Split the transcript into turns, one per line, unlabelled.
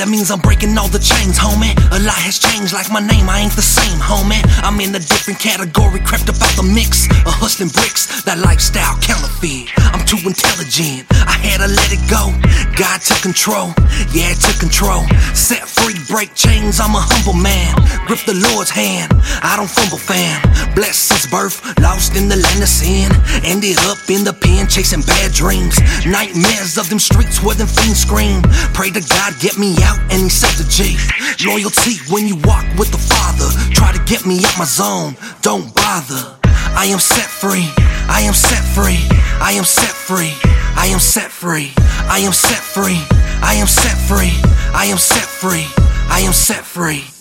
that means I'm breaking all the chains, homie. A lot has changed, like my name, I ain't the same, homie. I'm in a different category, crept up the mix. A hustling bricks, that lifestyle counterfeit. I'm too intelligent, I had to let it go. God took control, yeah, took control. Set free, break chains, I'm a humble man. Grip the Lord's hand, I don't fumble, fam. Blessed since birth, lost in the land of sin. Ended up in the pen, chasing bad dreams. Nightmares of them streets where them fiends scream. Pray to God, get me out, and he said the G. Loyalty when you walk with the Father. Try to get me out my zone, don't bother. I am set free, I am set free, I am set free, I am set free, I am set free, I am set free, I am set free, I am set free.